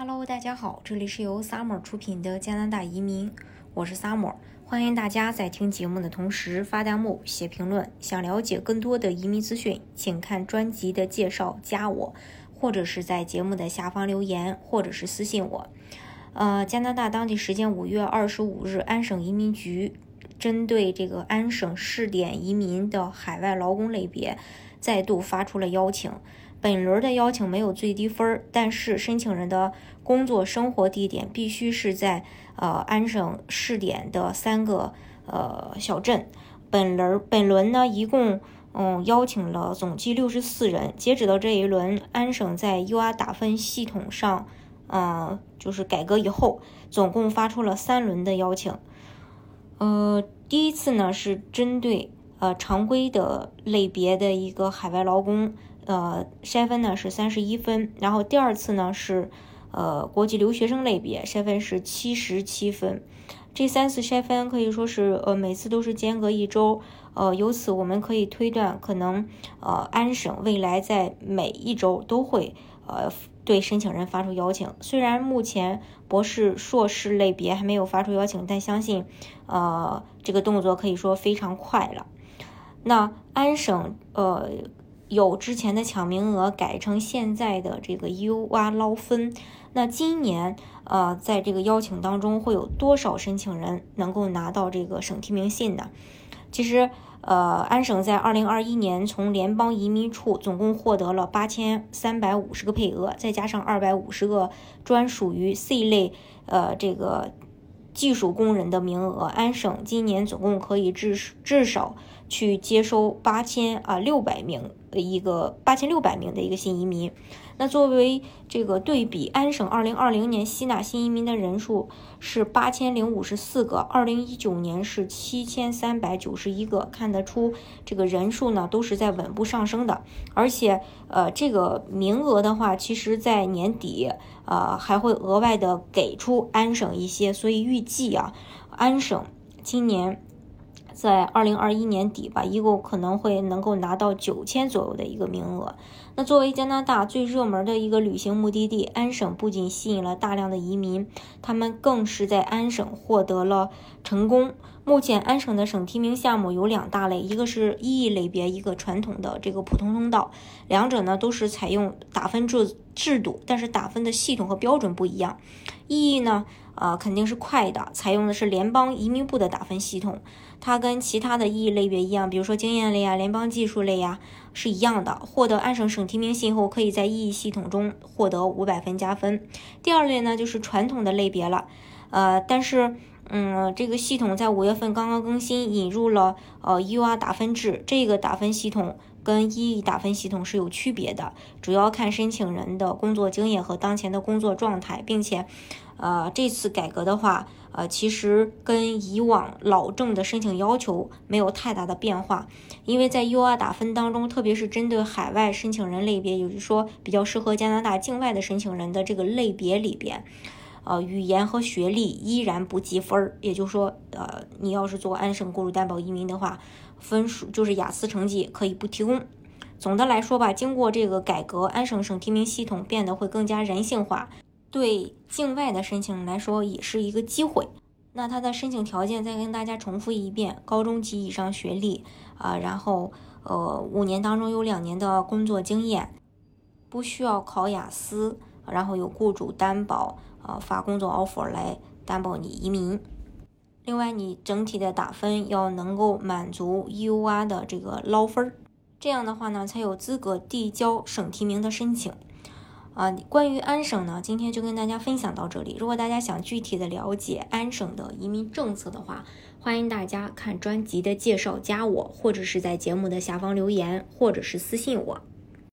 Hello，大家好，这里是由 Summer 出品的加拿大移民，我是 Summer，欢迎大家在听节目的同时发弹幕、写评论。想了解更多的移民资讯，请看专辑的介绍，加我，或者是在节目的下方留言，或者是私信我。呃，加拿大当地时间五月二十五日，安省移民局针对这个安省试点移民的海外劳工类别，再度发出了邀请。本轮的邀请没有最低分，但是申请人的工作生活地点必须是在呃安省试点的三个呃小镇。本轮本轮呢，一共嗯邀请了总计六十四人。截止到这一轮，安省在 UR 打分系统上，嗯就是改革以后，总共发出了三轮的邀请。呃，第一次呢是针对呃常规的类别的一个海外劳工。呃，筛分呢是三十一分，然后第二次呢是呃国际留学生类别筛分是七十七分，这三次筛分可以说是呃每次都是间隔一周，呃由此我们可以推断，可能呃安省未来在每一周都会呃对申请人发出邀请，虽然目前博士、硕士类别还没有发出邀请，但相信呃这个动作可以说非常快了。那安省呃。有之前的抢名额改成现在的这个 U R 捞分，那今年呃，在这个邀请当中会有多少申请人能够拿到这个省提名信呢？其实呃，安省在二零二一年从联邦移民处总共获得了八千三百五十个配额，再加上二百五十个专属于 C 类呃这个技术工人的名额，安省今年总共可以至至少去接收八千啊六百名。一个八千六百名的一个新移民，那作为这个对比，安省二零二零年吸纳新移民的人数是八千零五十四个，二零一九年是七千三百九十一个，看得出这个人数呢都是在稳步上升的，而且呃这个名额的话，其实在年底呃还会额外的给出安省一些，所以预计啊安省今年。在二零二一年底吧，一共可能会能够拿到九千左右的一个名额。那作为加拿大最热门的一个旅行目的地，安省不仅吸引了大量的移民，他们更是在安省获得了成功。目前安省的省提名项目有两大类，一个是 EE 类别，一个传统的这个普通通道，两者呢都是采用打分制制度，但是打分的系统和标准不一样。EE 呢？呃，肯定是快的，采用的是联邦移民部的打分系统，它跟其他的 E 类别一样，比如说经验类啊、联邦技术类呀，是一样的。获得安省省提名信后，可以在 E 系统中获得五百分加分。第二类呢，就是传统的类别了，呃，但是，嗯，这个系统在五月份刚刚更新，引入了呃 UR 打分制，这个打分系统。跟 EE 打分系统是有区别的，主要看申请人的工作经验和当前的工作状态，并且，呃，这次改革的话，呃，其实跟以往老证的申请要求没有太大的变化，因为在 UR 打分当中，特别是针对海外申请人类别，也就是说比较适合加拿大境外的申请人的这个类别里边，呃，语言和学历依然不计分儿，也就是说，呃，你要是做安省雇主担保移民的话。分数就是雅思成绩可以不提供。总的来说吧，经过这个改革，安省省提名系统变得会更加人性化，对境外的申请人来说也是一个机会。那它的申请条件再跟大家重复一遍：高中及以上学历啊，然后呃五年当中有两年的工作经验，不需要考雅思，然后有雇主担保啊发工作 offer 来担保你移民。另外，你整体的打分要能够满足 EUR 的这个捞分儿，这样的话呢，才有资格递交省提名的申请。啊，关于安省呢，今天就跟大家分享到这里。如果大家想具体的了解安省的移民政策的话，欢迎大家看专辑的介绍，加我，或者是在节目的下方留言，或者是私信我。